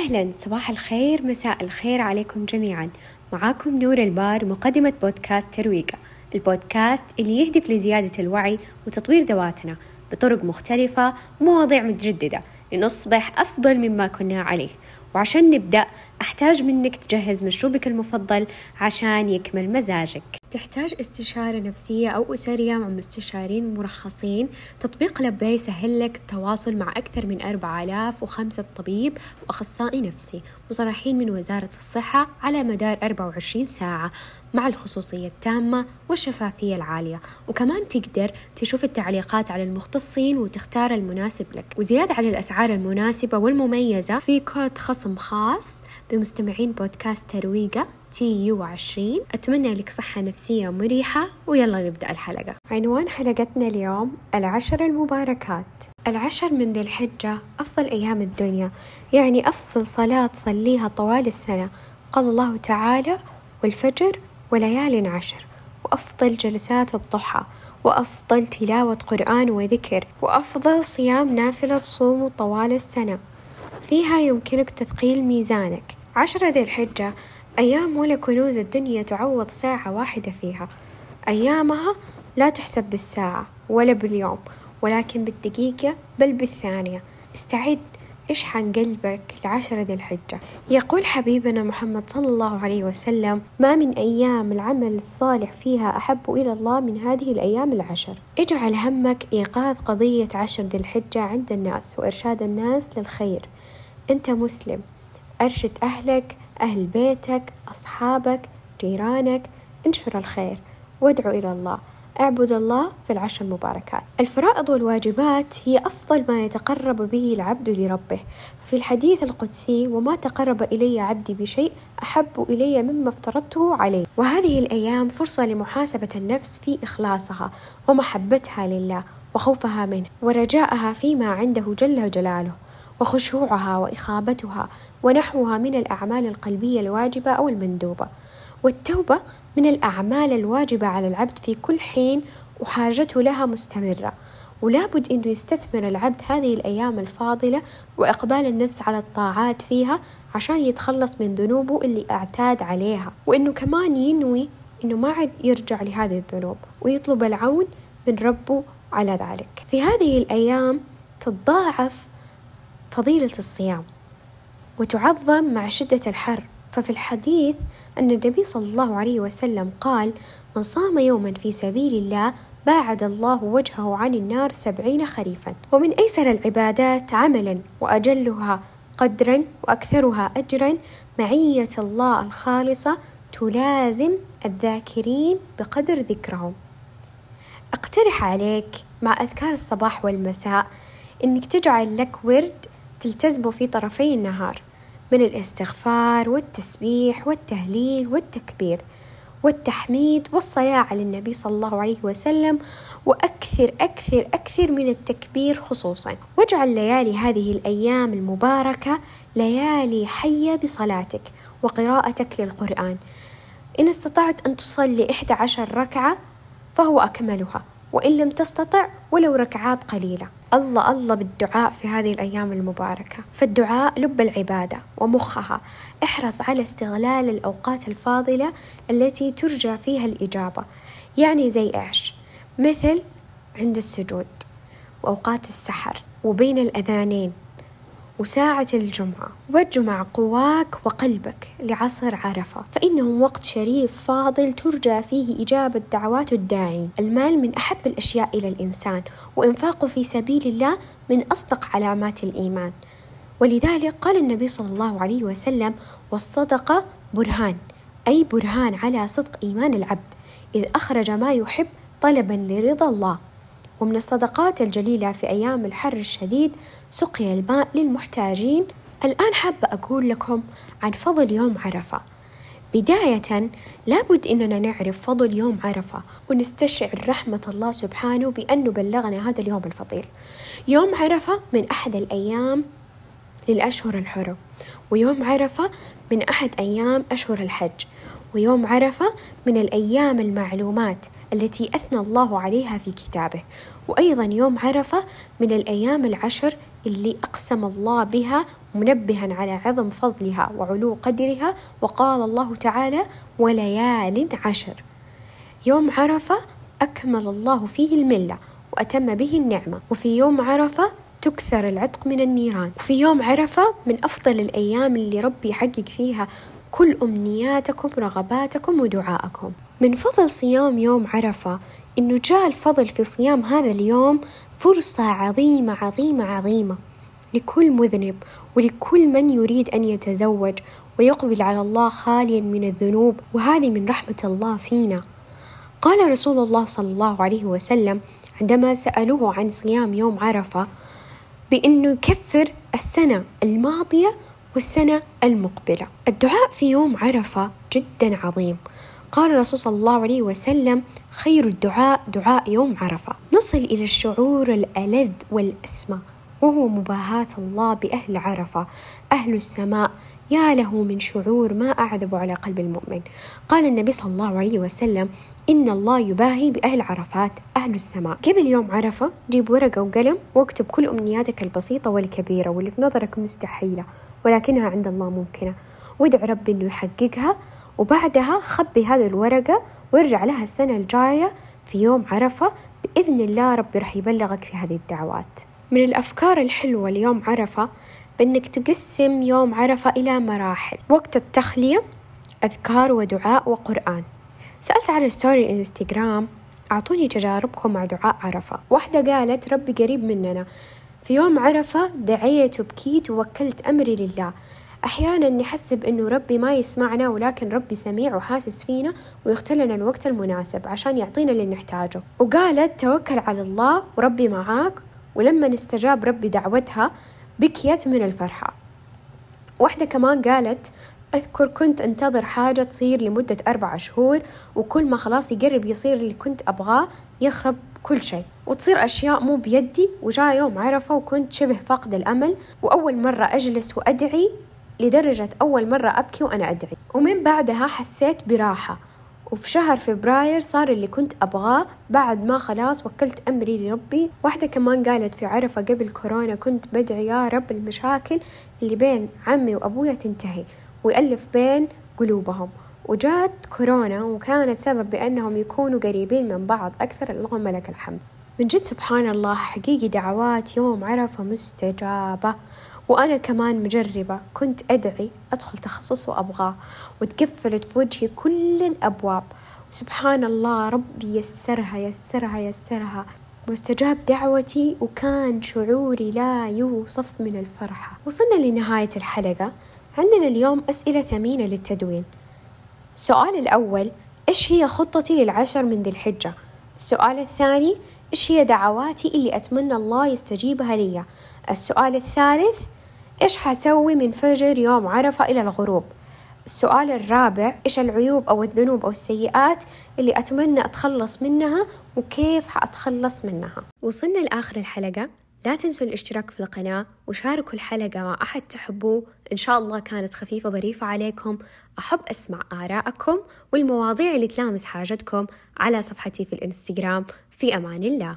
أهلا صباح الخير مساء الخير عليكم جميعا. معاكم نور البار مقدمة بودكاست ترويقة. البودكاست اللي يهدف لزيادة الوعي وتطوير ذواتنا بطرق مختلفة ومواضيع متجددة لنصبح أفضل مما كنا عليه. وعشان نبدأ أحتاج منك تجهز مشروبك المفضل عشان يكمل مزاجك. تحتاج استشارة نفسية أو أسرية مع مستشارين مرخصين. تطبيق لبي يسهل لك التواصل مع أكثر من 4005 طبيب وأخصائي نفسي مصرحين من وزارة الصحة على مدار 24 ساعة مع الخصوصية التامة والشفافية العالية. وكمان تقدر تشوف التعليقات على المختصين وتختار المناسب لك. وزيادة على الأسعار المناسبة والمميزة في كود خصم خاص بمستمعين بودكاست ترويقة TU عشرين. أتمنى لك صحة نفسية مريحة ويلا نبدأ الحلقة. عنوان حلقتنا اليوم العشر المباركات. العشر من ذي الحجة أفضل أيام الدنيا. يعني أفضل صلاة تصليها طوال السنة. قال الله تعالى والفجر وليال عشر. وأفضل جلسات الضحى. وأفضل تلاوة قرآن وذكر. وأفضل صيام نافلة تصوم طوال السنة. فيها يمكنك تثقيل ميزانك. عشرة ذي الحجة أيام ولا كنوز الدنيا تعوض ساعة واحدة فيها. أيامها لا تحسب بالساعة ولا باليوم ولكن بالدقيقة بل بالثانية. استعد اشحن قلبك لعشرة ذي الحجة. يقول حبيبنا محمد صلى الله عليه وسلم ما من أيام العمل الصالح فيها أحب إلى الله من هذه الأيام العشر. اجعل همك إيقاظ قضية عشر ذي الحجة عند الناس وإرشاد الناس للخير. أنت مسلم. أرشد أهلك أهل بيتك أصحابك جيرانك انشر الخير وادعو إلى الله. اعبد الله في العشر المباركات. الفرائض والواجبات هي أفضل ما يتقرب به العبد لربه. في الحديث القدسي وما تقرب إلي عبدي بشيء أحب إلي مما افترضته عليه. وهذه الأيام فرصة لمحاسبة النفس في إخلاصها ومحبتها لله وخوفها منه ورجاءها فيما عنده جل جلاله. وخشوعها وإخابتها ونحوها من الأعمال القلبية الواجبة أو المندوبة. والتوبة من الأعمال الواجبة على العبد في كل حين وحاجته لها مستمرة. ولابد أنه يستثمر العبد هذه الأيام الفاضلة وإقبال النفس على الطاعات فيها عشان يتخلص من ذنوبه اللي أعتاد عليها. وإنه كمان ينوي إنه ما عاد يرجع لهذه الذنوب ويطلب العون من ربه على ذلك. في هذه الأيام تتضاعف فضيلة الصيام وتعظم مع شدة الحر. ففي الحديث أن النبي صلى الله عليه وسلم قال من صام يوما في سبيل الله باعد الله وجهه عن النار سبعين خريفا ومن أيسر العبادات عملا وأجلها قدرا وأكثرها أجرا معية الله الخالصة تلازم الذاكرين بقدر ذكرهم. أقترح عليك مع أذكار الصباح والمساء إنك تجعل لك ورد تلتزمه في طرفي النهار من الاستغفار والتسبيح والتهليل والتكبير والتحميد والصلاة على النبي صلى الله عليه وسلم وأكثر أكثر أكثر من التكبير خصوصا. واجعل ليالي هذه الأيام المباركة ليالي حية بصلاتك وقراءتك للقرآن. إن استطعت أن تصلي إحدى عشر ركعة فهو أكملها وإن لم تستطع ولو ركعات قليلة. الله الله بالدعاء في هذه الأيام المباركة. فالدعاء لب العبادة ومخها. احرص على استغلال الأوقات الفاضلة التي ترجى فيها الإجابة. يعني زي إيش؟ مثل عند السجود وأوقات السحر وبين الأذانين. وساعة الجمعة. واجمع قواك وقلبك لعصر عرفة. فإنه وقت شريف فاضل ترجى فيه إجابة دعوات الداعين المال من أحب الأشياء إلى الإنسان وإنفاقه في سبيل الله من أصدق علامات الإيمان. ولذلك قال النبي صلى الله عليه وسلم والصدقة برهان. أي برهان على صدق إيمان العبد. إذ أخرج ما يحب طلبا لرضا الله. ومن الصدقات الجليلة في أيام الحر الشديد سقيا الماء للمحتاجين. الآن حابة أقول لكم عن فضل يوم عرفة. بداية لابد إننا نعرف فضل يوم عرفة ونستشعر رحمة الله سبحانه بأنه بلغنا هذا اليوم الفضيل. يوم عرفة من أحد الأيام للأشهر الحرم ويوم عرفة من أحد أيام أشهر الحج ويوم عرفة من الأيام المعلومات التي أثنى الله عليها في كتابه. وأيضا يوم عرفة من الأيام العشر اللي أقسم الله بها منبها على عظم فضلها وعلو قدرها وقال الله تعالى وليال عشر يوم عرفة أكمل الله فيه الملة وأتم به النعمة. وفي يوم عرفة تكثر العتق من النيران. في يوم عرفة من أفضل الأيام اللي ربي يحقق فيها كل أمنياتكم رغباتكم ودعائكم من فضل صيام يوم عرفة إنه جاء الفضل في صيام هذا اليوم فرصة عظيمة عظيمة عظيمة. لكل مذنب ولكل من يريد أن يتزوج ويقبل على الله خاليا من الذنوب وهذه من رحمة الله فينا. قال رسول الله صلى الله عليه وسلم عندما سألوه عن صيام يوم عرفة بأنه يكفر السنة الماضية والسنة المقبلة. الدعاء في يوم عرفة جدا عظيم. قال الرسول صلى الله عليه وسلم خير الدعاء دعاء يوم عرفة. نصل إلى الشعور الألذ والأسمى وهو مباهاة الله بأهل عرفة. أهل السماء يا له من شعور ما أعذب على قلب المؤمن. قال النبي صلى الله عليه وسلم إن الله يباهي بأهل عرفات أهل السماء. قبل يوم عرفة جيب ورقة وقلم واكتب كل أمنياتك البسيطة والكبيرة واللي في نظرك مستحيلة ولكنها عند الله ممكنة. وادع ربي إنه يحققها. وبعدها خبي هذه الورقة وارجع لها السنة الجاية في يوم عرفة بإذن الله ربي راح يبلغك في هذه الدعوات. من الأفكار الحلوة ليوم عرفة بأنك تقسم يوم عرفة إلى مراحل. وقت التخلية أذكار ودعاء وقرآن. سألت على ستوري الإنستغرام أعطوني تجاربكم مع دعاء عرفة. واحدة قالت ربي قريب مننا. في يوم عرفة دعيت وبكيت ووكلت أمري لله. أحيانا نحسب إنه ربي ما يسمعنا ولكن ربي سميع وحاسس فينا ويختار لنا الوقت المناسب عشان يعطينا اللي نحتاجه. وقالت توكل على الله وربي معاك ولما استجاب ربي دعوتها بكيت من الفرحة. واحدة كمان قالت أذكر كنت أنتظر حاجة تصير لمدة أربع شهور وكل ما خلاص يقرب يصير اللي كنت أبغاه يخرب كل شيء. وتصير أشياء مو بيدي وجاء يوم عرفة وكنت شبه فاقد الأمل. وأول مرة أجلس وأدعي لدرجة أول مرة أبكي وأنا أدعي. ومن بعدها حسيت براحة. وفي شهر فبراير صار اللي كنت أبغاه. بعد ما خلاص وكلت أمري لربي. واحدة كمان قالت في عرفة قبل كورونا كنت بدعي يا رب المشاكل اللي بين عمي وأبويا تنتهي. ويألف بين قلوبهم. وجات كورونا وكانت سبب بأنهم يكونوا قريبين من بعض أكثر. اللهم لك الحمد. من جد سبحان الله حقيقي دعوات يوم عرفة مستجابة. وأنا كمان مجربة كنت أدعي أدخل تخصص وأبغاه وتقفلت في وجهي كل الأبواب. سبحان الله ربي يسرها يسرها يسرها. واستجاب دعوتي وكان شعوري لا يوصف من الفرحة. وصلنا لنهاية الحلقة. عندنا اليوم أسئلة ثمينة للتدوين. السؤال الأول إيش هي خطتي للعشر من ذي الحجة؟ السؤال الثاني إيش هي دعواتي اللي أتمنى الله يستجيبها لي؟ السؤال الثالث إيش حسوي من فجر يوم عرفة إلى الغروب؟ السؤال الرابع إيش العيوب أو الذنوب أو السيئات اللي أتمنى أتخلص منها وكيف حأتخلص منها؟ وصلنا لآخر الحلقة. لا تنسوا الاشتراك في القناة وشاركوا الحلقة مع أحد تحبوه. إن شاء الله كانت خفيفة ظريفة عليكم. أحب أسمع آراءكم والمواضيع اللي تلامس حاجتكم على صفحتي في الإنستغرام. في أمان الله.